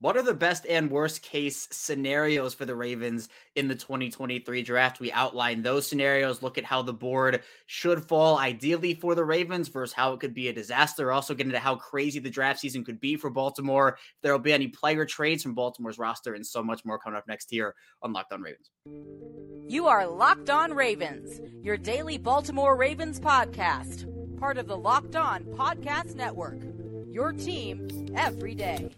What are the best and worst case scenarios for the Ravens in the 2023 draft? We outline those scenarios, look at how the board should fall ideally for the Ravens versus how it could be a disaster. Also, get into how crazy the draft season could be for Baltimore, there will be any player trades from Baltimore's roster, and so much more coming up next year on Locked On Ravens. You are Locked On Ravens, your daily Baltimore Ravens podcast, part of the Locked On Podcast Network. Your team every day.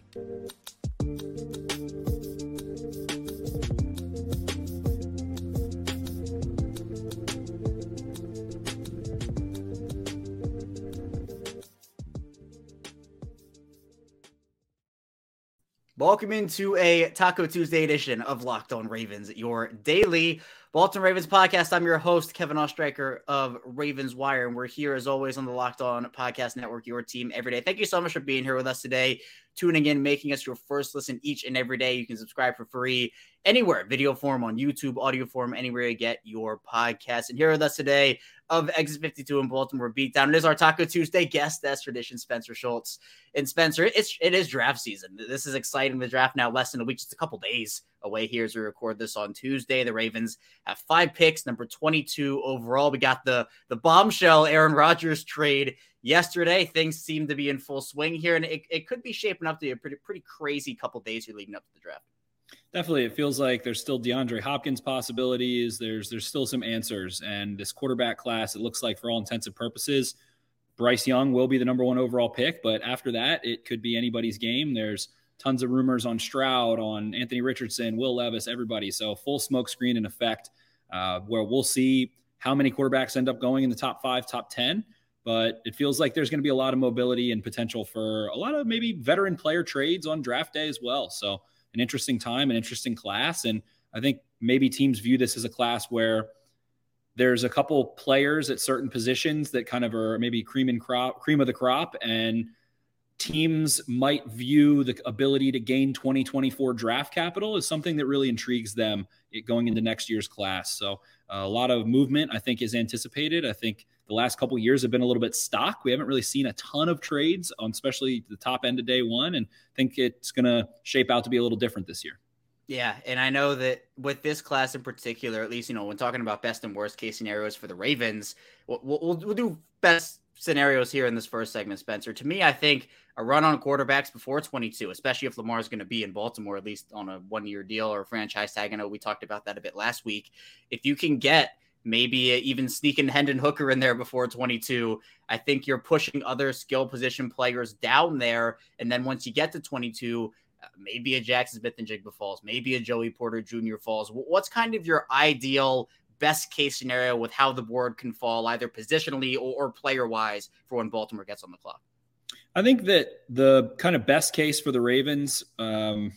Welcome into a Taco Tuesday edition of Locked On Ravens, your daily Baltimore Ravens podcast. I'm your host, Kevin Oestreicher of Ravens Wire, and we're here as always on the Locked On Podcast Network, your team every day. Thank you so much for being here with us today, tuning in, making us your first listen each and every day. You can subscribe for free anywhere, video form on YouTube, audio form, anywhere you get your podcast. And here with us today, of Exit 52 in Baltimore Beatdown. It is our Taco Tuesday guest, as tradition, Spencer Schultz. And Spencer, it's it is draft season. This is exciting. The draft now less than a week, just a couple days away here as we record this on Tuesday. The Ravens have five picks, number 22 overall. We got the the bombshell Aaron Rodgers trade yesterday. Things seem to be in full swing here, and it, it could be shaping up to be a pretty pretty crazy couple days here leading up to the draft. Definitely, it feels like there's still DeAndre Hopkins possibilities. There's there's still some answers, and this quarterback class, it looks like for all intents and purposes, Bryce Young will be the number one overall pick. But after that, it could be anybody's game. There's tons of rumors on Stroud, on Anthony Richardson, Will Levis, everybody. So full smoke screen in effect, uh, where we'll see how many quarterbacks end up going in the top five, top ten. But it feels like there's going to be a lot of mobility and potential for a lot of maybe veteran player trades on draft day as well. So an interesting time, an interesting class. And I think maybe teams view this as a class where there's a couple players at certain positions that kind of are maybe cream and crop, cream of the crop, and teams might view the ability to gain 2024 draft capital as something that really intrigues them going into next year's class. So uh, a lot of movement, I think, is anticipated. I think the last couple years have been a little bit stock. We haven't really seen a ton of trades on especially the top end of day one, and think it's going to shape out to be a little different this year. Yeah, and I know that with this class in particular, at least you know when talking about best and worst case scenarios for the Ravens, we'll, we'll, we'll do best scenarios here in this first segment, Spencer. To me, I think a run on quarterbacks before 22, especially if Lamar is going to be in Baltimore, at least on a one year deal or franchise tag. I know we talked about that a bit last week. If you can get maybe even sneaking Hendon Hooker in there before 22. I think you're pushing other skill position players down there. And then once you get to 22, uh, maybe a Jackson Smith-Njigba falls, maybe a Joey Porter Jr. falls. What's kind of your ideal best case scenario with how the board can fall, either positionally or, or player wise, for when Baltimore gets on the clock? I think that the kind of best case for the Ravens, um,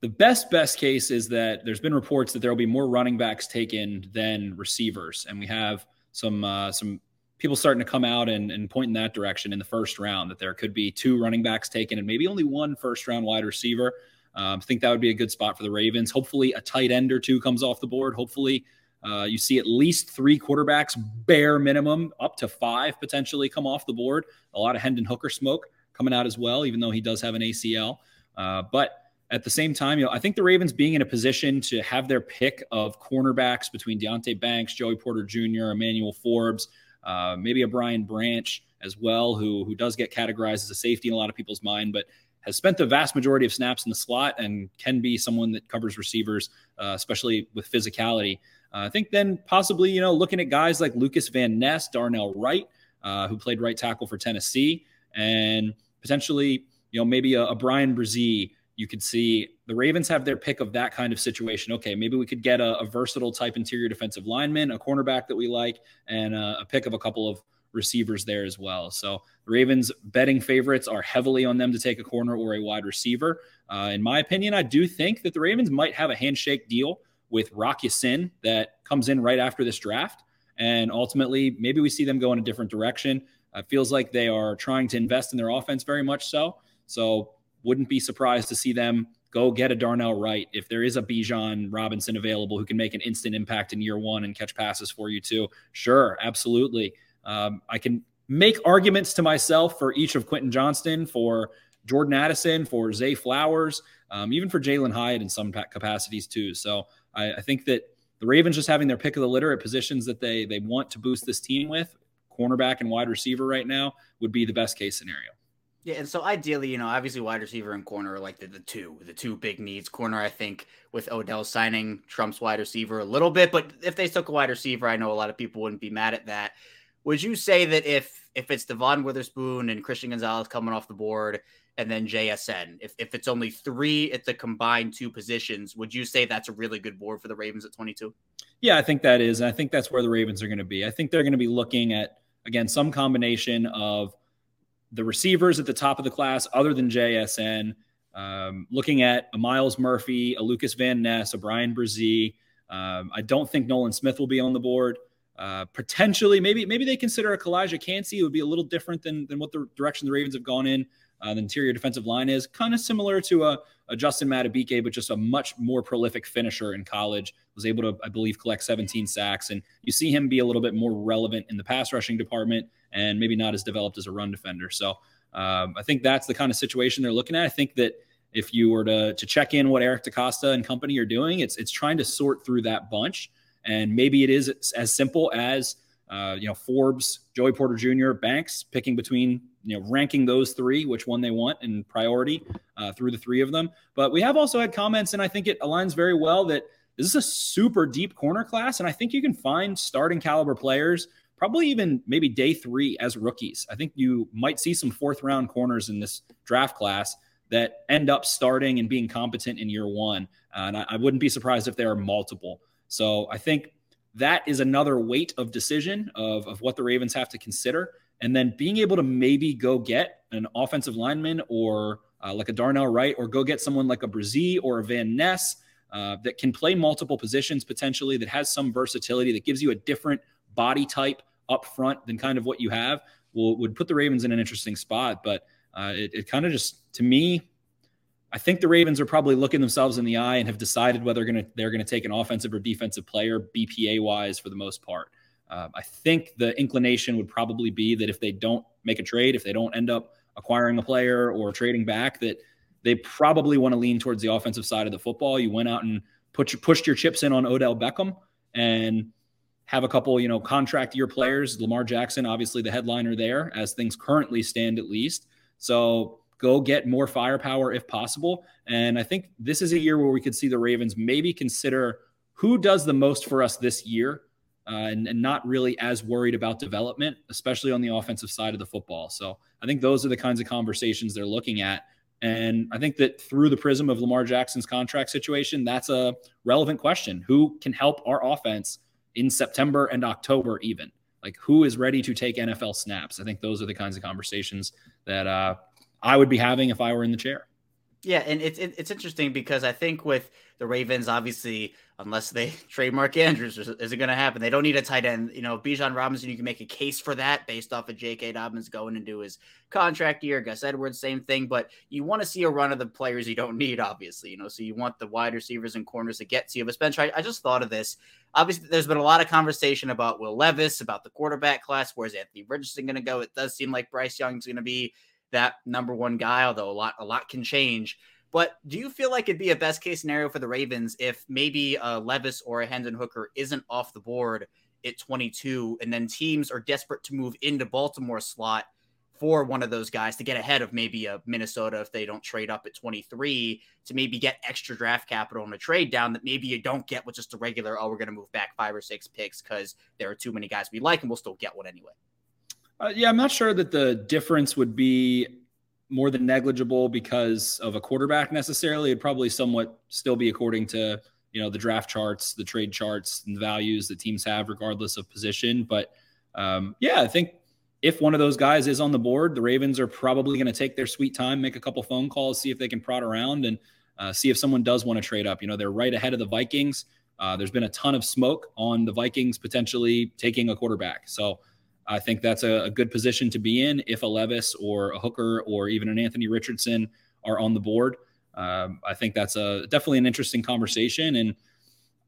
the best best case is that there's been reports that there will be more running backs taken than receivers, and we have some uh, some people starting to come out and, and point in that direction in the first round that there could be two running backs taken and maybe only one first round wide receiver. Um, I think that would be a good spot for the Ravens. Hopefully, a tight end or two comes off the board. Hopefully, uh, you see at least three quarterbacks, bare minimum, up to five potentially come off the board. A lot of Hendon Hooker smoke coming out as well, even though he does have an ACL. Uh, but at the same time, you know, I think the Ravens being in a position to have their pick of cornerbacks between Deonte Banks, Joey Porter Jr., Emmanuel Forbes, uh, maybe a Brian Branch as well, who who does get categorized as a safety in a lot of people's mind, but has spent the vast majority of snaps in the slot and can be someone that covers receivers, uh, especially with physicality. Uh, I think then possibly, you know, looking at guys like Lucas Van Ness, Darnell Wright, uh, who played right tackle for Tennessee, and potentially, you know, maybe a, a Bryan Bresee you could see the Ravens have their pick of that kind of situation. Okay, maybe we could get a, a versatile type interior defensive lineman, a cornerback that we like, and a, a pick of a couple of receivers there as well. So the Ravens betting favorites are heavily on them to take a corner or a wide receiver. Uh, in my opinion, I do think that the Ravens might have a handshake deal with Rock Ya-Sin that comes in right after this draft. And ultimately, maybe we see them go in a different direction. It feels like they are trying to invest in their offense very much so. So wouldn't be surprised to see them go get a Darnell Wright if there is a Bijan Robinson available who can make an instant impact in year one and catch passes for you too. Sure, absolutely. Um, I can make arguments to myself for each of Quentin Johnston for Jordan Addison, for Zay Flowers, um, even for Jalin Hyatt in some capacities too. So I, I think that the Ravens just having their pick of the litter at positions that they they want to boost this team with, cornerback and wide receiver right now would be the best case scenario. Yeah, and so ideally, you know, obviously wide receiver and corner are like the, the two, the two big needs. Corner, I think, with Odell signing Trump's wide receiver a little bit, but if they took a wide receiver, I know a lot of people wouldn't be mad at that. Would you say that if if it's Devon Witherspoon and Christian Gonzalez coming off the board and then JSN, if, if it's only three at the combined two positions, would you say that's a really good board for the Ravens at 22? Yeah, I think that is. I think that's where the Ravens are going to be. I think they're going to be looking at, again, some combination of the receivers at the top of the class, other than JSN, um, looking at a Myles Murphy, a Lucas Van Ness, a Bryan Bresee. Um, I don't think Nolan Smith will be on the board. Uh, potentially, maybe maybe they consider a Calijah Kancey. It would be a little different than than what the direction the Ravens have gone in. Uh, the interior defensive line is kind of similar to a, a Justin Madubuike, but just a much more prolific finisher in college. Was able to, I believe, collect 17 sacks, and you see him be a little bit more relevant in the pass rushing department, and maybe not as developed as a run defender. So um, I think that's the kind of situation they're looking at. I think that if you were to to check in what Eric DeCosta and company are doing, it's it's trying to sort through that bunch, and maybe it is as simple as uh, you know Forbes, Joey Porter Jr., Banks picking between you know ranking those three, which one they want in priority uh, through the three of them. But we have also had comments, and I think it aligns very well that this is a super deep corner class, and I think you can find starting caliber players. Probably even maybe day three as rookies. I think you might see some fourth round corners in this draft class that end up starting and being competent in year one. Uh, and I, I wouldn't be surprised if there are multiple. So I think that is another weight of decision of, of what the Ravens have to consider. And then being able to maybe go get an offensive lineman or uh, like a Darnell Wright or go get someone like a Bresee or a Van Ness uh, that can play multiple positions potentially, that has some versatility, that gives you a different body type up front than kind of what you have, will, would put the Ravens in an interesting spot. But uh, it, it kind of just, to me, I think the Ravens are probably looking themselves in the eye and have decided whether they're going to they're going to take an offensive or defensive player BPA wise for the most part. Uh, I think the inclination would probably be that if they don't make a trade, if they don't end up acquiring a player or trading back, that they probably want to lean towards the offensive side of the football. You went out and put your, pushed your chips in on Odell Beckham and have a couple, you know, contract year players. Lamar Jackson, obviously the headliner there, as things currently stand, at least. So go get more firepower if possible. And I think this is a year where we could see the Ravens maybe consider who does the most for us this year uh, and, and, not really as worried about development, especially on the offensive side of the football. So I think those are the kinds of conversations they're looking at. And I think that through the prism of Lamar Jackson's contract situation, that's a relevant question. Who can help our offense in September and October, even? Like, who is ready to take NFL snaps? I think those are the kinds of conversations that uh, I would be having if I were in the chair. Yeah, and it's it's interesting because I think with the Ravens, obviously, unless they trade Mark Andrews, is it going to happen? They don't need a tight end. You know, Bijan Robinson, you can make a case for that based off of J.K. Dobbins going into his contract year. Gus Edwards, same thing. But you want to see a run of the players you don't need, obviously. You know, so you want the wide receivers and corners to get to you. But Spencer, I, I just thought of this. Obviously, there's been a lot of conversation about Will Levis, about the quarterback class. Where's Anthony Richardson going to go? It does seem like Bryce Young's going to be that number one guy, although a lot a lot can change. But do you feel like it'd be a best case scenario for the Ravens if maybe a Levis or a Hendon Hooker isn't off the board at 22, and then teams are desperate to move into Baltimore slot for one of those guys to get ahead of maybe a Minnesota if they don't trade up at 23 to maybe get extra draft capital in a trade down that maybe you don't get with just a regular, oh, we're going to move back five or six picks because there are too many guys we like and we'll still get one anyway. Uh, yeah, I'm not sure that the difference would be more than negligible because of a quarterback necessarily. It'd probably somewhat still be according to you know the draft charts, the trade charts, and the values that teams have, regardless of position. But um, yeah, I think if one of those guys is on the board, the Ravens are probably going to take their sweet time, make a couple phone calls, see if they can prod around, and uh, see if someone does want to trade up. You know, they're right ahead of the Vikings. Uh, there's been a ton of smoke on the Vikings potentially taking a quarterback. So I think that's a, a, good position to be in if a Levis or a Hooker or even an Anthony Richardson are on the board. Um, I think that's a definitely an interesting conversation, and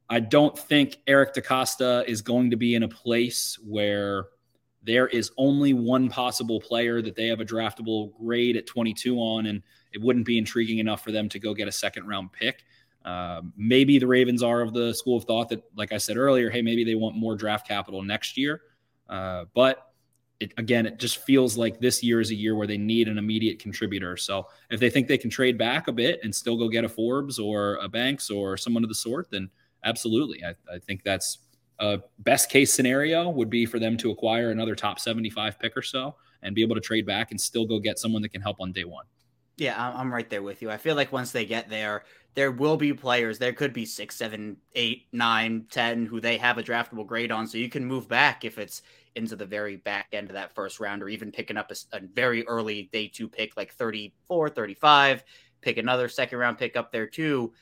I don't think Eric DeCosta is going to be in a place where there is only one possible player that they have a draftable grade at 22 on, and it wouldn't be intriguing enough for them to go get a second round pick. Uh, maybe the Ravens are of the school of thought that, like I said earlier, hey, maybe they want more draft capital next year. Uh, but it, again, it just feels like this year is a year where they need an immediate contributor. So if they think they can trade back a bit and still go get a Forbes or a Banks or someone of the sort, then absolutely. I, I think that's a best case scenario would be for them to acquire another top 75 pick or so and be able to trade back and still go get someone that can help on day one. Yeah, I'm right there with you. I feel like once they get there, there will be players. There could be six, seven, eight, nine, ten who they have a draftable grade on. So you can move back if it's into the very back end of that first round, or even picking up a, a very early day two pick, like 34, 35, pick another second round pick up there too.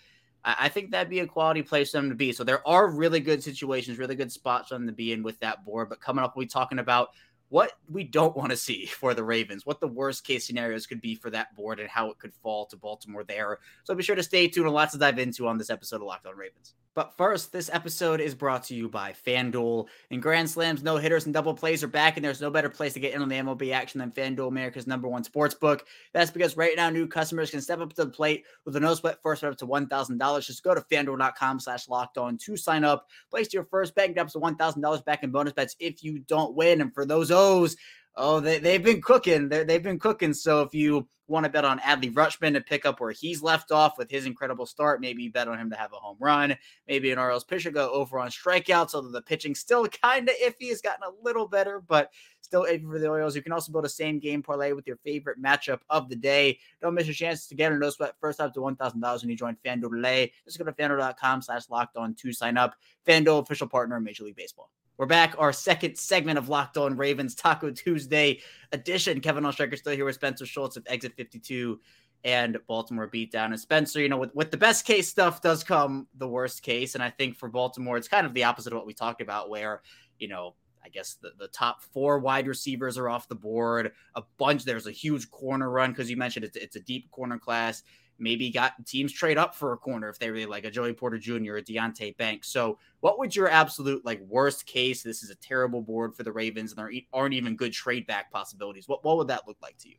I think that'd be a quality place for them to be. So there are really good situations, really good spots for them to be in with that board. But coming up, we'll be talking about what we don't want to see for the Ravens, what the worst case scenarios could be for that board, and how it could fall to Baltimore there. So be sure to stay tuned and lots to dive into on this episode of Locked On Ravens. But first, this episode is brought to you by FanDuel. And Grand Slams, no hitters, and double plays are back, and there's no better place to get in on the MLB action than FanDuel, America's number one sports book. That's because right now, new customers can step up to the plate with a no sweat first bet up to $1,000. Just go to fanduel.com slash locked on to sign up. Place your first bet and get up to $1,000 back in bonus bets if you don't win. And for those O's, oh, they, they've been cooking. they they've been cooking. So if you want to bet on Adley Rutschman to pick up where he's left off with his incredible start, maybe bet on him to have a home run, maybe an Orioles pitcher go over on strikeouts, although the pitching still kind of iffy, has gotten a little better, but still iffy for the Orioles. You can also build a same game parlay with your favorite matchup of the day. Don't miss your chance to get a no sweat first up to $1,000 when you join FanDuel today. Just go to fanduel.com slash locked on to sign up. FanDuel, official partner of Major League Baseball. We're back. Our second segment of Locked On Ravens Taco Tuesday edition. Kevin Oestreicher still here with Spencer Schultz of Exit 52 and Baltimore beatdown. And Spencer, you know, with, with the best case stuff does come the worst case. And I think for Baltimore, it's kind of the opposite of what we talked about, where, you know, I guess the, the top four wide receivers are off the board. A bunch, there's a huge corner run because you mentioned it's, it's a deep corner class maybe got teams trade up for a corner if they really like a Joey Porter Jr. or Deonte Banks. So, what would your absolute like worst case? This is a terrible board for the Ravens, and there aren't even good trade back possibilities. What what would that look like to you?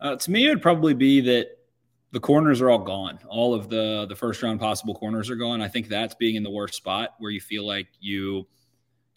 Uh, to me, it would probably be that the corners are all gone. All of the the first round possible corners are gone. I think that's being in the worst spot where you feel like you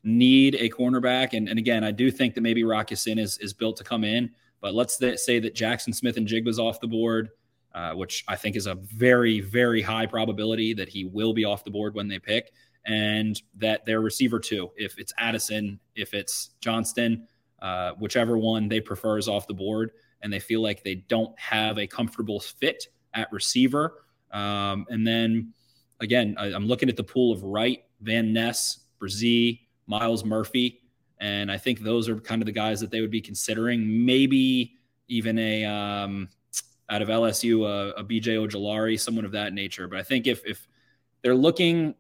need a cornerback. And, and again, I do think that maybe Rock Ya-Sin is is built to come in. But let's th- say that Jackson Smith-Njigba's off the board. Uh, which I think is a very, very high probability that he will be off the board when they pick, and that their receiver too, if it's Addison, if it's Johnston, uh, whichever one they prefer is off the board, and they feel like they don't have a comfortable fit at receiver. Um, and then again, I, am looking at the pool of Wright, Van Ness, Bresee, Myles Murphy, and I think those are kind of the guys that they would be considering. Maybe even a um, out of LSU, uh, a BJ Ojulari, someone of that nature. But I think if if they're looking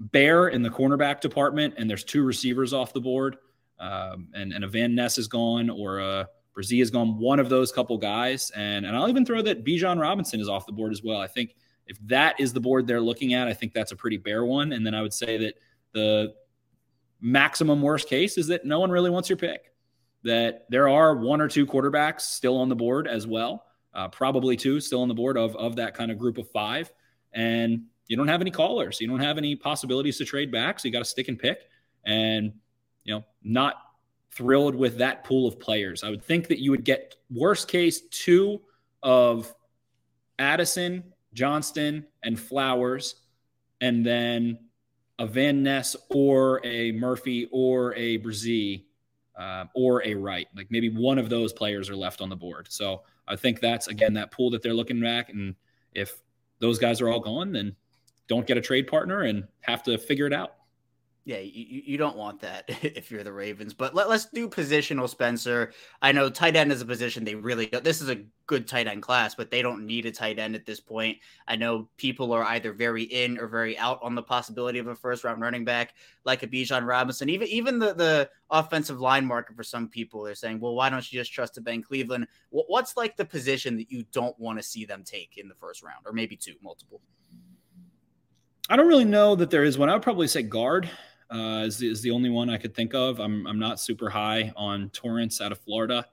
bare in the cornerback department and there's two receivers off the board, um, and and a Van Ness is gone or a Bresee is gone, one of those couple guys, and and I'll even throw that Bijan Robinson is off the board as well. I think if that is the board they're looking at, I think that's a pretty bare one. And then I would say that the maximum worst case is that no one really wants your pick. That there are one or two quarterbacks still on the board as well uh, probably two still on the board of, of that kind of group of five. And you don't have any callers. You don't have any possibilities to trade back. So you got to stick and pick. And, you know, not thrilled with that pool of players. I would think that you would get worst case two of Addison, Johnston, and Flowers, and then a Van Ness or a Murphy or a Bresee uh, or a Wright. Like maybe one of those players are left on the board. So I think that's again that pool that they're looking back, and if those guys are all gone, then don't get a trade partner and have to figure it out. Yeah, you, you don't want that if you're the Ravens. But let, us do positional, Spencer. I know tight end is a position they really this is a good tight end class, but they don't need a tight end at this point. I know people are either very in or very out on the possibility of a first round running back like a Bijan Robinson. Even even the, the offensive line market for some people, they're saying, well, why don't you just trust a Ben Cleveland? What's like the position that you don't want to see them take in the first round, or maybe two, multiple? I don't really know that there is one. I would probably say guard. Uh, is, is the only one I could think of. I'm, I'm not super high on Torrence out of Florida.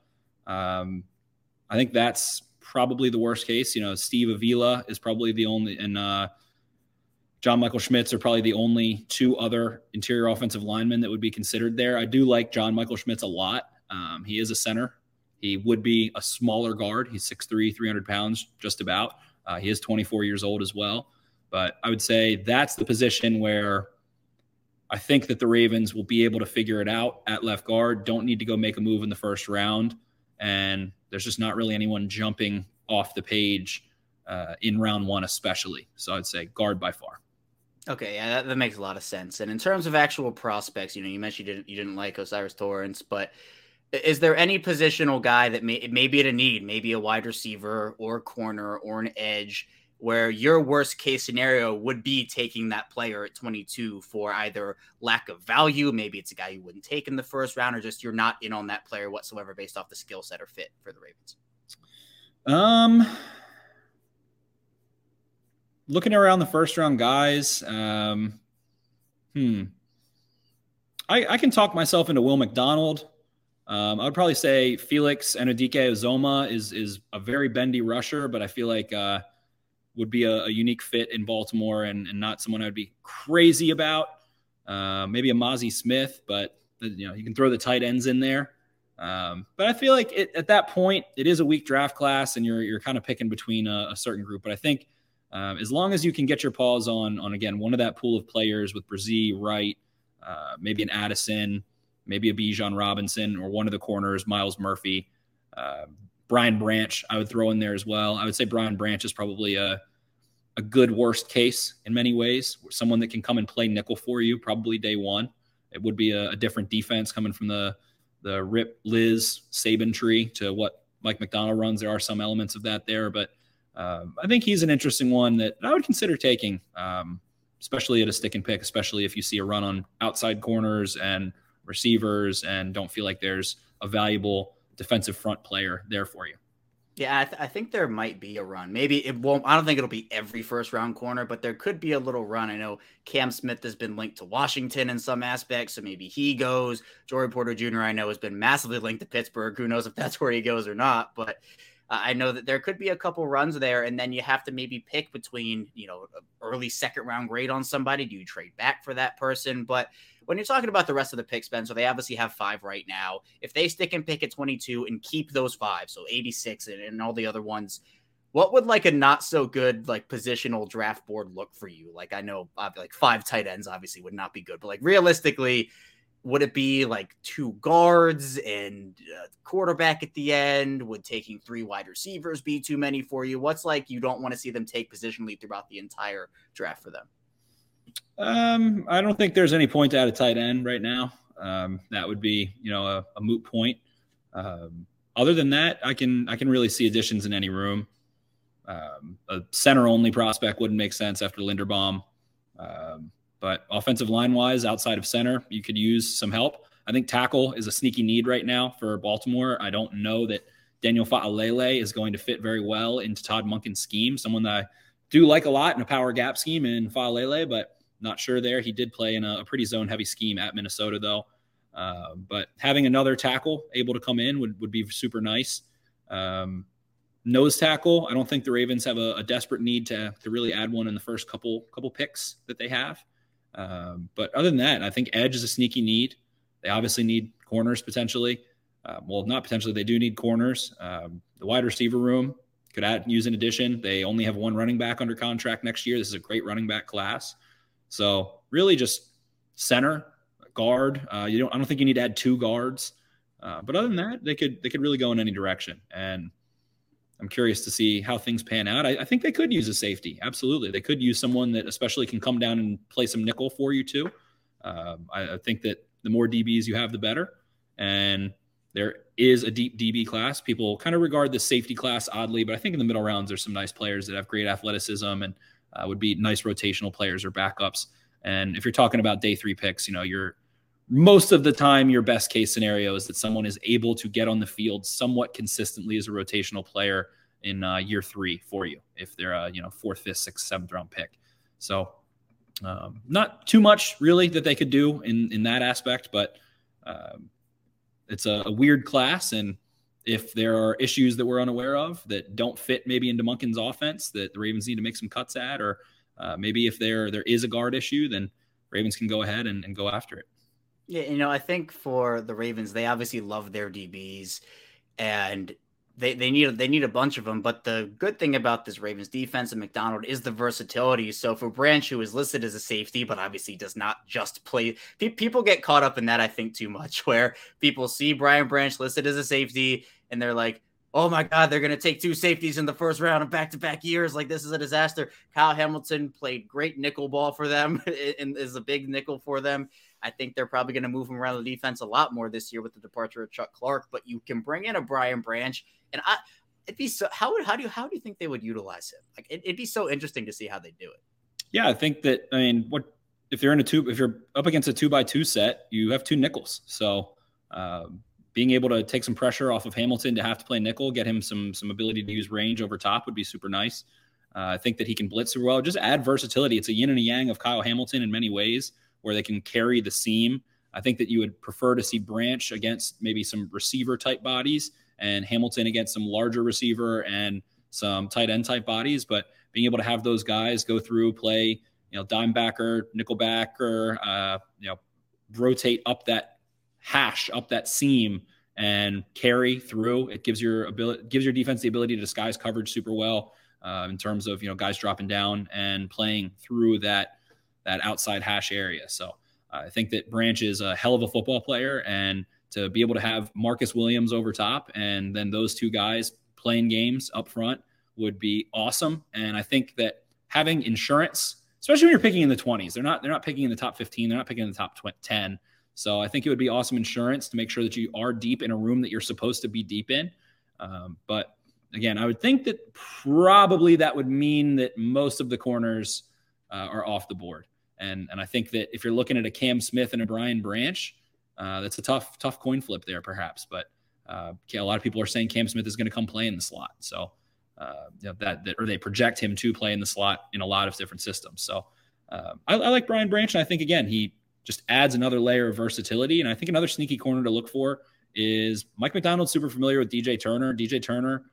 Um, I think that's probably the worst case. You know, Steve Avila is probably the only, and uh, John Michael Schmitz are probably the only two other interior offensive linemen that would be considered there. I do like John Michael Schmitz a lot. Um, he is a center. He would be a smaller guard. He's 6'3, 300 pounds, just about. Uh, he is 24 years old as well. But I would say that's the position where I think that the Ravens will be able to figure it out at left guard. Don't need to go make a move in the first round. And there's just not really anyone jumping off the page uh, in round one, especially. So I'd say guard by far. Okay, yeah, that, that, makes a lot of sense. And in terms of actual prospects, you know, you mentioned you didn't you didn't like O'Cyrus Torrence, but is there any positional guy that may maybe at a need, maybe a wide receiver or corner or an edge, where your worst case scenario would be taking that player at 22 for either lack of value, maybe it's a guy you wouldn't take in the first round, or just you're not in on that player whatsoever based off the skill set or fit for the Ravens? Um, looking around the first round guys, um, hmm. I, I can talk myself into Will McDonald. Um, I would probably say Felix Anudike-Uzomah is is a very bendy rusher, but I feel like uh, would be a, a, unique fit in Baltimore and, and not someone I'd be crazy about. Uh, maybe a Mazi Smith, but you know you can throw the tight ends in there. Um, but I feel like it, at that point it is a weak draft class, and you're you're kind of picking between a, a certain group. But I think um, as long as you can get your paws on on again one of that pool of players with Bresee, Wright, uh, maybe an Addison, maybe a Bijan Robinson, or one of the corners, Myles Murphy, uh, Brian Branch, I would throw in there as well. I would say Brian Branch is probably a a good worst case in many ways. Someone that can come and play nickel for you, probably day one. It would be a, a different defense coming from the the Rip Liz Saban tree to what Mike Macdonald runs. There are some elements of that there, but um, I think he's an interesting one that I would consider taking, um, especially at a stick and pick, especially if you see a run on outside corners and receivers and don't feel like there's a valuable defensive front player there for you. Yeah, I, th- I, think there might be a run. Maybe it won't. I don't think it'll be every first round corner, but there could be a little run. I know Cam Smith has been linked to Washington in some aspects, so maybe he goes. Joey Porter Jr. I know has been massively linked to Pittsburgh. Who knows if that's where he goes or not? But Uh, I know that there could be a couple runs there, and then you have to maybe pick between, you know, early second round grade on somebody. Do you trade back for that person? But when you're talking about the rest of the picks, Ben, so they obviously have five right now. If they stick and pick at 22 and keep those five, so 86 and, and all the other ones, what would like a not so good like positional draft board look for you? Like I know uh, like five tight ends obviously would not be good, but like realistically, would it be like two guards and quarterback at the end? Would taking three wide receivers be too many for you? What's like you don't want to see them take positionally throughout the entire draft for them? Um, I don't think there's any point to add a tight end right now. Um, that would be, you know, a, a moot point. Um, other than that, I can I can really see additions in any room. Um, a center only prospect wouldn't make sense after Linderbaum. Um, but offensive line wise, outside of center, you could use some help. I think tackle is a sneaky need right now for Baltimore. I don't know that Daniel Faalele is going to fit very well into Todd Monken's scheme. Someone that I do like a lot in a power gap scheme in Faalele, but not sure there. He did play in a, a pretty zone heavy scheme at Minnesota though. Uh, but having another tackle able to come in would, would be super nice. Um, nose tackle, I don't think the Ravens have a, a, desperate need to, to really add one in the first couple couple picks that they have. Um, but other than that, I think edge is a sneaky need. They obviously need corners potentially. Uh, well, not potentially. They do need corners. Um, the wide receiver room could add use an addition. They only have one running back under contract next year. This is a great running back class. So really, just center guard. Uh, you don't. I don't think you need to add two guards. Uh, but other than that, they could they could really go in any direction. And I'm curious to see how things pan out. I, I, think they could use a safety. Absolutely, they could use someone that especially can come down and play some nickel for you too. Uh, I, I, think that the more DBs you have, the better. And there is a deep DB class. People kind of regard the safety class oddly, but I think in the middle rounds there's some nice players that have great athleticism and uh, would be nice rotational players or backups. And if you're talking about day three picks, you know, you're most of the time your best case scenario is that someone is able to get on the field somewhat consistently as a rotational player in uh, year three for you if they're a you know fourth, fifth, sixth, seventh round pick. So Um, not too much really that they could do in in that aspect, but um, it's a, a, weird class, and if there are issues that we're unaware of that don't fit maybe into Monken's offense that the Ravens need to make some cuts at, or uh, maybe if there there is a guard issue, then Ravens can go ahead and, and go after it. Yeah, you know, I think for the Ravens, they obviously love their DBs, and they, they need they need a bunch of them. But the good thing about this Ravens defense and Macdonald is the versatility. So for Branch, who is listed as a safety, but obviously does not just play, people get caught up in that I think too much, where people see Brian Branch listed as a safety and they're like, oh my God, they're going to take two safeties in the first round of back to back years. Like, this is a disaster. Kyle Hamilton played great nickel ball for them and is a big nickel for them. I think they're probably going to move him around the defense a lot more this year with the departure of Chuck Clark, but you can bring in a Brian Branch. And I, it'd be so, how would, how do you, how do you think they would utilize him? Like, it, it'd be so interesting to see how they do it. Yeah, I think that, I mean, what, if you're in a two, if you're up against a two by two set, you have two nickels. So, um, being able to take some pressure off of Hamilton to have to play nickel, get him some some ability to use range over top would be super nice. Uh, I think that he can blitz super well. Just add versatility. It's a yin and a yang of Kyle Hamilton in many ways, where they can carry the seam. I think that you would prefer to see Branch against maybe some receiver type bodies and Hamilton against some larger receiver and some tight end type bodies. But being able to have those guys go through, play, you know, dime backer, nickel backer, uh, you know, rotate up that hash up that seam and carry through. It gives your ability gives your defense the ability to disguise coverage super well uh, in terms of you know guys dropping down and playing through that that outside hash area. So uh, I think that Branch is a hell of a football player, and to be able to have Marcus Williams over top and then those two guys playing games up front would be awesome. And I think that having insurance, especially when you're picking in the 20s, they're not they're not picking in the top 15, they're not picking in the top 10. So I think it would be awesome insurance to make sure that you are deep in a room that you're supposed to be deep in. Um, but again, I would think that probably that would mean that most of the corners uh, are off the board. And, and I think that if you're looking at a Cam Smith and a Brian Branch, uh, that's a tough, tough coin flip there, perhaps. But uh, a lot of people are saying Cam Smith is going to come play in the slot. So uh, you know, that, that, or they project him to play in the slot in a lot of different systems. So uh, I, I, like Brian Branch, and I think again he just adds another layer of versatility. And I think another sneaky corner to look for is Mike Macdonald, super familiar with DJ Turner. DJ Turner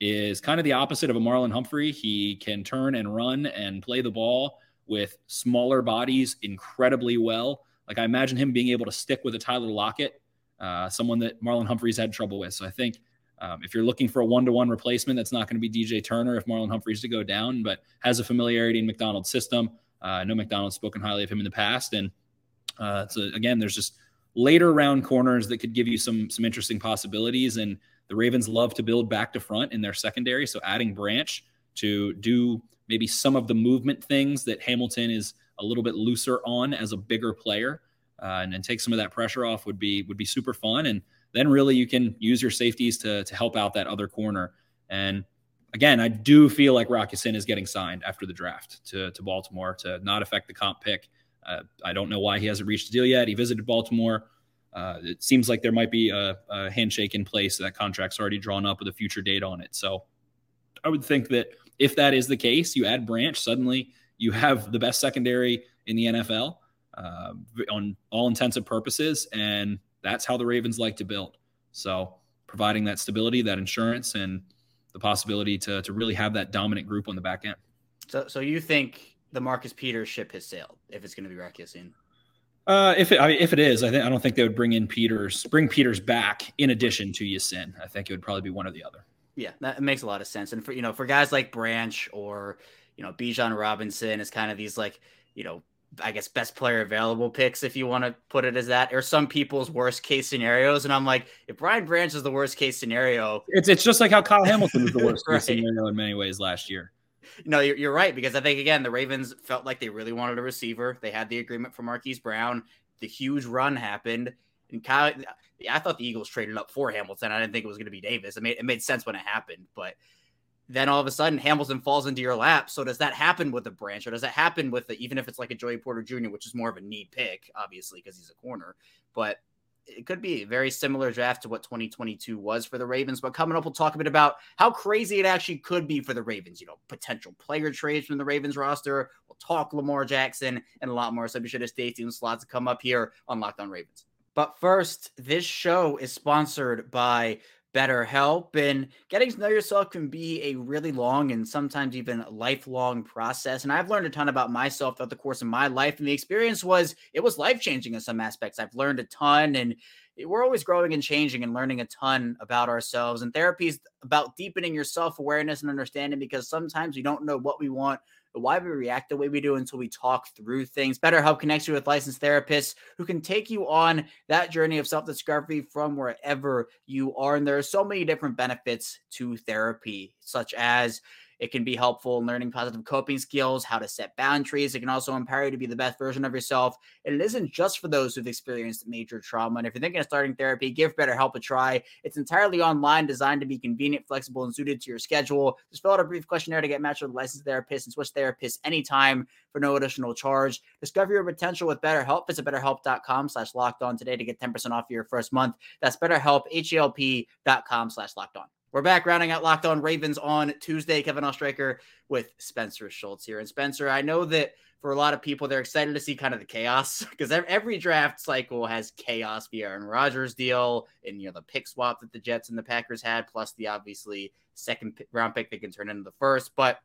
is kind of the opposite of a Marlon Humphrey. He can turn and run and play the ball with smaller bodies incredibly well. Like I imagine him being able to stick with a Tyler Lockett, uh, someone that Marlon Humphrey's had trouble with. So I think um, if you're looking for a one-to-one replacement, that's not going to be DJ Turner if Marlon Humphrey's to go down, but has a familiarity in Macdonald's system. Uh, I know Macdonald's spoken highly of him in the past, and uh, so again, there's just later round corners that could give you some some interesting possibilities. And the Ravens love to build back to front in their secondary. So adding Branch to do maybe some of the movement things that Hamilton is a little bit looser on as a bigger player, uh, and, take some of that pressure off would be would be super fun. And then really you can use your safeties to to help out that other corner. And again, I do feel like Rock Ya-Sin is getting signed after the draft to to Baltimore to not affect the comp pick. Uh, I don't know why he hasn't reached a deal yet. He visited Baltimore. Uh, it seems like there might be a, a, handshake in place. That contract's already drawn up with a future date on it. So I would think that if that is the case, you add Branch, suddenly you have the best secondary in the NFL uh, on all intensive purposes. And that's how the Ravens like to build. So providing that stability, that insurance, and the possibility to, to really have that dominant group on the back end. So, so you think the Marcus Peters ship has sailed if it's going to be Rock Ya-Sin? Uh, if it I mean, if it is, I think I don't think they would bring in Peters, bring Peters back in addition to Ya-Sin. I think it would probably be one or the other. Yeah, that makes a lot of sense. And for you know, for guys like Branch or you know Bijan Robinson is kind of these like you know I guess best player available picks, if you want to put it as that, or some people's worst case scenarios. And I'm like, if Brian Branch is the worst case scenario, it's it's just like how Kyle Hamilton was the worst right. case scenario in many ways last year. No, you're, you're right because I think again the Ravens felt like they really wanted a receiver. They had the agreement for Marquise Brown. The huge run happened, and Kyle. I thought the Eagles traded up for Hamilton. I didn't think it was going to be Davis. It made it made sense when it happened, but then all of a sudden Hamilton falls into your lap. So does that happen with the branch, or does that happen with the, even if it's like a Joey Porter Jr., which is more of a need pick, obviously because he's a corner, but it could be a very similar draft to what 2022 was for the Ravens. But coming up, we'll talk a bit about how crazy it actually could be for the Ravens. You know, potential player trades from the Ravens roster. We'll talk Lamar Jackson and a lot more. So be sure to stay tuned. Slots to come up here on Locked On Ravens. But first, this show is sponsored by BetterHelp. And getting to know yourself can be a really long and sometimes even lifelong process. And I've learned a ton about myself throughout the course of my life. And the experience was, it was life changing in some aspects. I've learned a ton and we're always growing and changing and learning a ton about ourselves. And therapy is about deepening your self awareness and understanding because sometimes we don't know what we want why we react the way we do until we talk through things. BetterHelp connects you with licensed therapists who can take you on that journey of self discovery from wherever you are. And there are so many different benefits to therapy, such as it can be helpful in learning positive coping skills, how to set boundaries. It can also empower you to be the best version of yourself. And it isn't just for those who've experienced major trauma. And if you're thinking of starting therapy, give BetterHelp a try. It's entirely online, designed to be convenient, flexible, and suited to your schedule. Just fill out a brief questionnaire to get matched with a licensed therapist and switch therapists anytime for no additional charge. Discover your potential with BetterHelp. Visit betterhelp.com slash locked on today to get 10% off your first month. That's BetterHelp, H-E-L-P dot com slash locked on. We're back rounding out Locked On Ravens on Tuesday. Kevin Oestreicher with Spencer Schultz here. And Spencer, I know that for a lot of people, they're excited to see kind of the chaos because every draft cycle has chaos via Aaron Rodgers deal and you know the pick swap that the Jets and the Packers had, plus the obviously second round pick that can turn into the first. But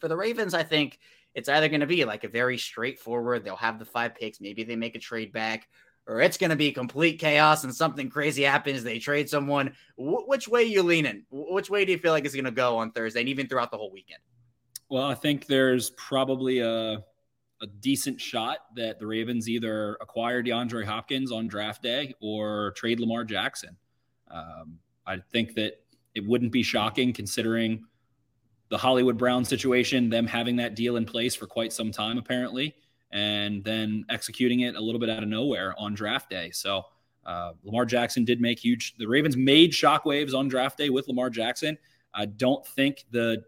for the Ravens, I think it's either going to be like a very straightforward. They'll have the five picks. Maybe they make a trade back, or it's going to be complete chaos and something crazy happens. They trade someone. Which way you leaning? Which way do you feel like it's going to go on Thursday and even throughout the whole weekend? Well, I think there's probably a a decent shot that the Ravens either acquire DeAndre Hopkins on draft day or trade Lamar Jackson. Um, I think that it wouldn't be shocking considering the Hollywood Brown situation, them having that deal in place for quite some time, apparently and then executing it a little bit out of nowhere on draft day. So uh, Lamar Jackson did make huge. The Ravens made shockwaves on draft day with Lamar Jackson. I don't think the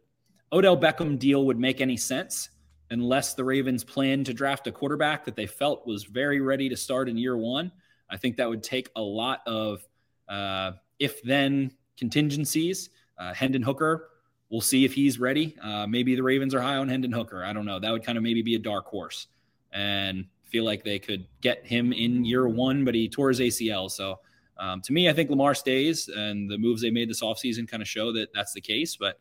Odell Beckham deal would make any sense unless the Ravens planned to draft a quarterback that they felt was very ready to start in year one. I think that would take a lot of uh, if then contingencies. Uh, Hendon Hooker, we'll see if he's ready. Uh, maybe the Ravens are high on Hendon Hooker. I don't know. That would kind of maybe be a dark horse and feel like they could get him in year one, but he tore his ACL. So um, to me, I think Lamar stays, and the moves they made this offseason kind of show that that's the case. But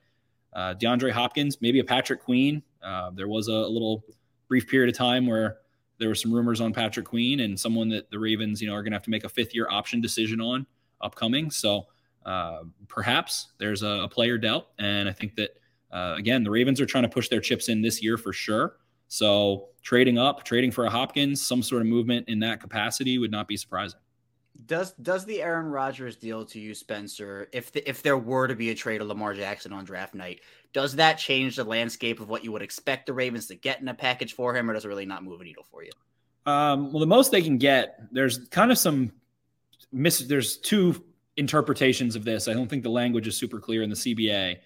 uh, DeAndre Hopkins, maybe a Patrick Queen. Uh, there was a, a, little brief period of time where there were some rumors on Patrick Queen and someone that the Ravens, you know, are going to have to make a fifth year option decision on upcoming. So uh, perhaps there's a, a, player dealt, and I think that uh, again the Ravens are trying to push their chips in this year for sure. So trading up, trading for a Hopkins, some sort of movement in that capacity would not be surprising. Does does the Aaron Rodgers deal to you, Spencer? If the, if there were to be a trade of Lamar Jackson on draft night, does that change the landscape of what you would expect the Ravens to get in a package for him, or does it really not move a needle for you? Um, well, the most they can get, there's kind of some miss. There's two interpretations of this. I don't think the language is super clear in the CBA.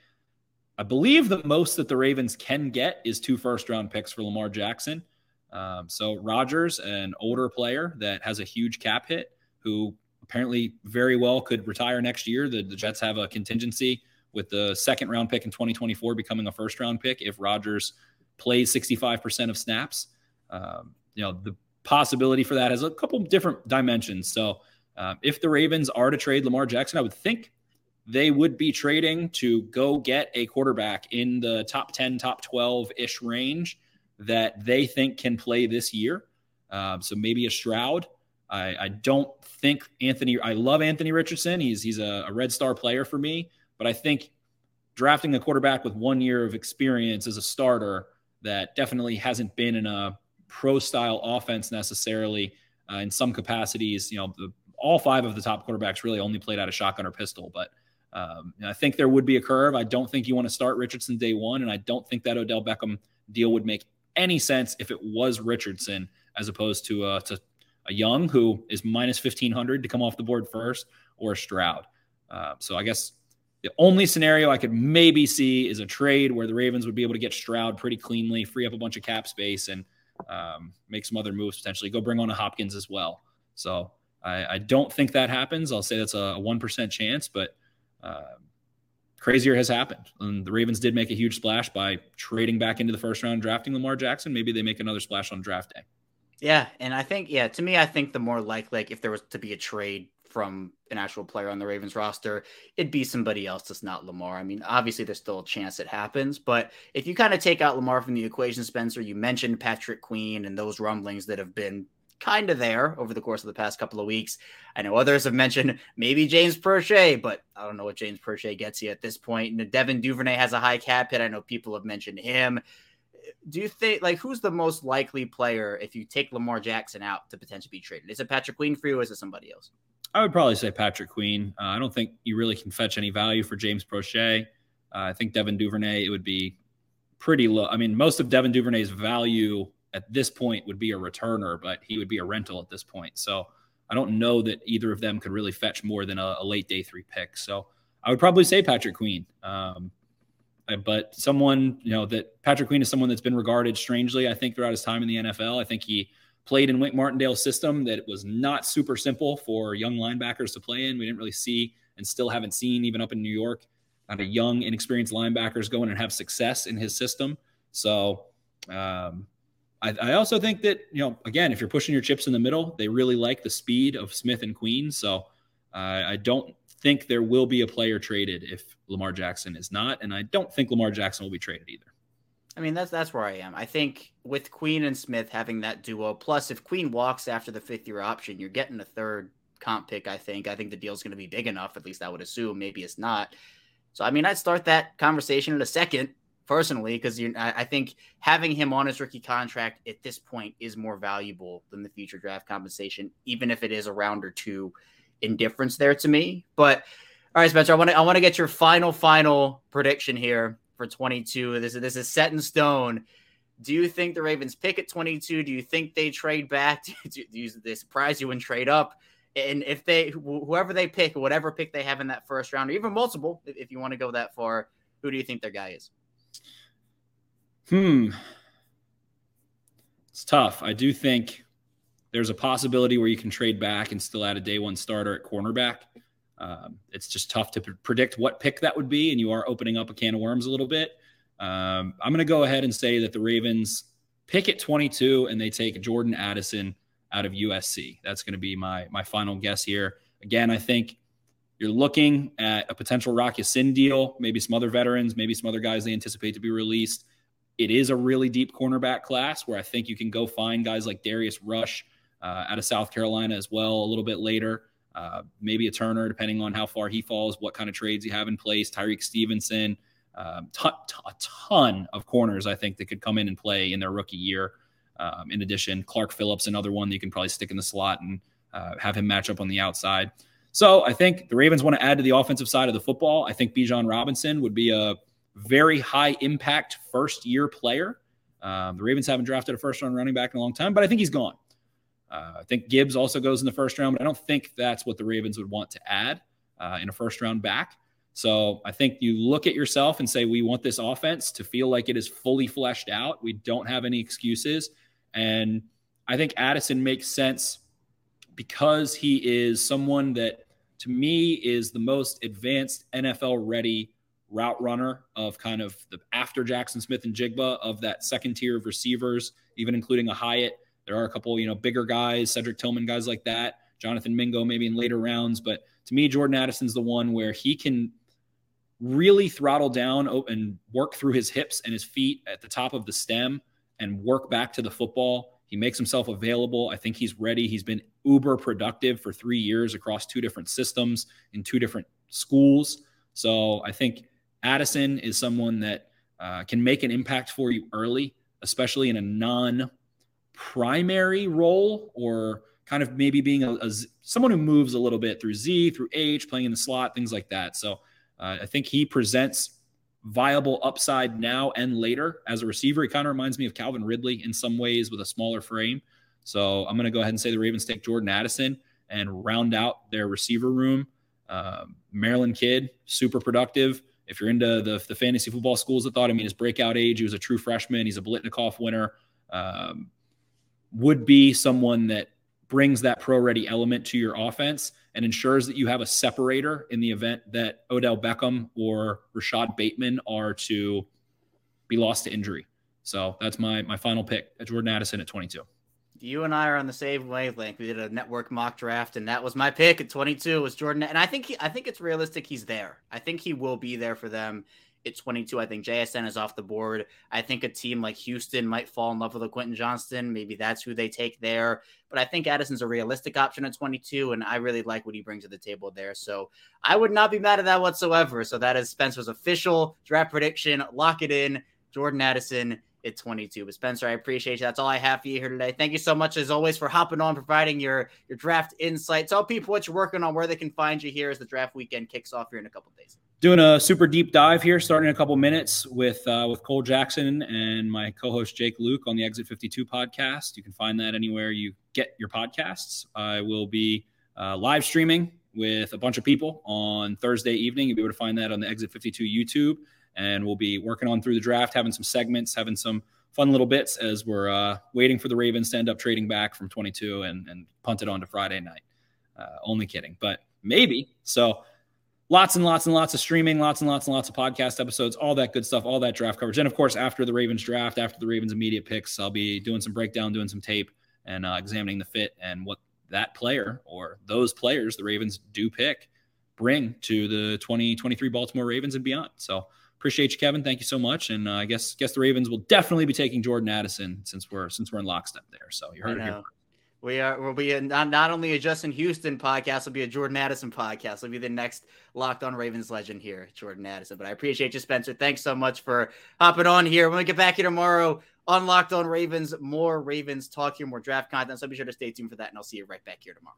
I believe the most that the Ravens can get is two first round picks for Lamar Jackson. Um, so Rodgers, an older player that has a huge cap hit, who apparently very well could retire next year. The, the Jets have a contingency with the second round pick in 2024 becoming a first round pick if Rodgers plays 65% of snaps. Um, you know, the possibility for that has a couple different dimensions. So um, if the Ravens are to trade Lamar Jackson, I would think they would be trading to go get a quarterback in the top 10, top 12 ish range that they think can play this year. Um, so maybe a Stroud. I, I, don't think Anthony, I love Anthony Richardson. He's, he's a, a red star player for me, but I think drafting a quarterback with one year of experience as a starter that definitely hasn't been in a pro style offense necessarily uh, in some capacities, you know, the, all five of the top quarterbacks really only played out of shotgun or pistol, but um, I think there would be a curve. I don't think you want to start Richardson day one, and I don't think that Odell Beckham deal would make any sense if it was Richardson as opposed to uh, to a Young who is minus fifteen hundred to come off the board first, or Stroud. Uh, so I guess the only scenario I could maybe see is a trade where the Ravens would be able to get Stroud pretty cleanly, free up a bunch of cap space, and um, make some other moves potentially. Go bring on a Hopkins as well. So I, I don't think that happens. I'll say that's a one percent chance, but uh, crazier has happened. And the Ravens did make a huge splash by trading back into the first round, drafting Lamar Jackson. Maybe they make another splash on draft day. Yeah, and I think yeah, to me, I think the more likely, like if there was to be a trade from an actual player on the Ravens roster, it'd be somebody else that's not Lamar. I mean, obviously there's still a chance it happens, but if you kind of take out Lamar from the equation, Spencer, you mentioned Patrick Queen and those rumblings that have been kind of there over the course of the past couple of weeks. I know others have mentioned maybe James Proche, but I don't know what James Proche gets you at this point. And Devin Duvernay has a high cap hit. I know people have mentioned him do you think like who's the most likely player if you take Lamar Jackson out to potentially be traded? Is it Patrick Queen for you, or is it somebody else? I would probably say Patrick Queen. Uh, I don't think you really can fetch any value for James Proche. Uh, I think Devin Duvernay it would be pretty low. I mean, most of Devin Duvernay's value at this point would be a returner, but he would be a rental at this point. So I don't know that either of them could really fetch more than a, a late day three pick. So I would probably say Patrick Queen. Um, but someone, you know, that Patrick Queen is someone that's been regarded strangely, I think, throughout his time in the NFL. I think he played in Wink Martindale's system that was not super simple for young linebackers to play in. We didn't really see and still haven't seen, even up in New York, kind of young, inexperienced linebackers go in and have success in his system. So, um, I, I, also think that, you know, again, if you're pushing your chips in the middle, they really like the speed of Smith and Queen. So uh, I don't think there will be a player traded if Lamar Jackson is not, and I don't think Lamar Jackson will be traded either. I mean, that's that's where I am. I think with Queen and Smith having that duo, plus if Queen walks after the fifth year option, you're getting a third comp pick. I think. I think the deal's going to be big enough. At least I would assume. Maybe it's not. So I mean, I'd start that conversation in a second personally because I think having him on his rookie contract at this point is more valuable than the future draft compensation, even if it is a round or two indifference there to me. But all right, Spencer, I want to I want to get your final final prediction here for 22. This is this is set in stone. Do you think the Ravens pick at 22? Do you think they trade back? Do, do they surprise you and trade up? And if they whoever they pick, whatever pick they have in that first round, or even multiple, if you want to go that far, who do you think their guy is? Hmm. It's tough. I do think there's a possibility where you can trade back and still add a day one starter at cornerback. Um, it's just tough to predict what pick that would be, and you are opening up a can of worms a little bit. Um, I'm going to go ahead and say that the Ravens pick at 22 and they take Jordan Addison out of USC. That's going to be my my final guess here. Again, I think you're looking at a potential Rock Ya-Sin deal, maybe some other veterans, maybe some other guys they anticipate to be released. It is a really deep cornerback class where I think you can go find guys like Darius Rush uh, out of South Carolina as well a little bit later. Uh, maybe a Turner, depending on how far he falls, what kind of trades you have in place. Tyrique Stevenson, um, t- t- a ton of corners, I think, that could come in and play in their rookie year. Um, in addition, Clark Phillips, another one that you can probably stick in the slot and uh, have him match up on the outside. So I think the Ravens want to add to the offensive side of the football. I think Bijan Robinson would be a very high impact first year player. Um, the Ravens haven't drafted a first round running back in a long time, but I think he's gone. Uh, I think Gibbs also goes in the first round, but I don't think that's what the Ravens would want to add uh, in a first round back. So I think you look at yourself and say, we want this offense to feel like it is fully fleshed out. We don't have any excuses. And I think Addison makes sense because he is someone that, to me, is the most advanced NFL ready route runner of kind of the after Jaxon Smith-Njigba of that second tier of receivers, even including a Hyatt. There are a couple, you know, bigger guys, Cedric Tillman, guys like that, Jonathan Mingo, maybe in later rounds. But to me, Jordan Addison's the one where he can really throttle down and work through his hips and his feet at the top of the stem and work back to the football. He makes himself available. I think he's ready. He's been uber productive for three years across two different systems in two different schools. So I think Addison is someone that uh, can make an impact for you early, especially in a non primary role or kind of maybe being a, someone who moves a little bit through Z, through H, playing in the slot, things like that. So uh, I think he presents viable upside now and later as a receiver. He kind of reminds me of Calvin Ridley in some ways with a smaller frame. So I'm going to go ahead and say the Ravens take Jordan Addison and round out their receiver room. Uh, Maryland kid, super productive. If you're into the, the fantasy football schools that thought, I mean, his breakout age, he was a true freshman. He's a Biletnikoff winner. Um, would be someone that brings that pro ready element to your offense and ensures that you have a separator in the event that Odell Beckham or Rashod Bateman are to be lost to injury. So that's my my final pick at Jordan Addison at 22. You and I are on the same wavelength. We did a network mock draft, and that was my pick at 22 was Jordan. And I think he, I think it's realistic he's there. I think he will be there for them at 22. I think JSN is off the board. I think a team like Houston might fall in love with a Quentin Johnston. Maybe that's who they take there. But I think Addison's a realistic option at 22, and I really like what he brings to the table there. So I would not be mad at that whatsoever. So that is Spencer's official draft prediction. Lock it in. Jordan Addison at 22. But Spencer, I appreciate you. That's all I have for you here today. Thank you so much as always for hopping on, providing your your draft insight. Tell people what you're working on, where they can find you here as the draft weekend kicks off here in a couple days. Doing a super deep dive here, starting in a couple minutes with uh, with Cole Jackson and my co-host Jake Luke on the Exit 52 podcast. You can find that anywhere you get your podcasts. I will be uh, live streaming with a bunch of people on Thursday evening. You'll be able to find that on the Exit 52 YouTube and we'll be working on through the draft, having some segments, having some fun little bits as we're uh, waiting for the Ravens to end up trading back from 22 and, and punt it on to Friday night. Uh, only kidding, but maybe. So lots and lots and lots of streaming, lots and lots and lots of podcast episodes, all that good stuff, all that draft coverage. And of course, after the Ravens draft, after the Ravens immediate picks, I'll be doing some breakdown, doing some tape, and uh, examining the fit and what that player or those players the Ravens do pick bring to the 2023 Baltimore Ravens and beyond. So appreciate you, Kevin. Thank you so much. And uh, I guess guess the Ravens will definitely be taking Jordan Addison since we're since we're in lockstep there. So you heard it here. We are will be a, not, not only a Justin Houston podcast, will be a Jordan Addison podcast. It'll be the next locked on Ravens legend here, Jordan Addison. But I appreciate you, Spencer. Thanks so much for hopping on here. When we get back here tomorrow on Locked On Ravens, more Ravens talk here, more draft content. So be sure to stay tuned for that, and I'll see you right back here tomorrow.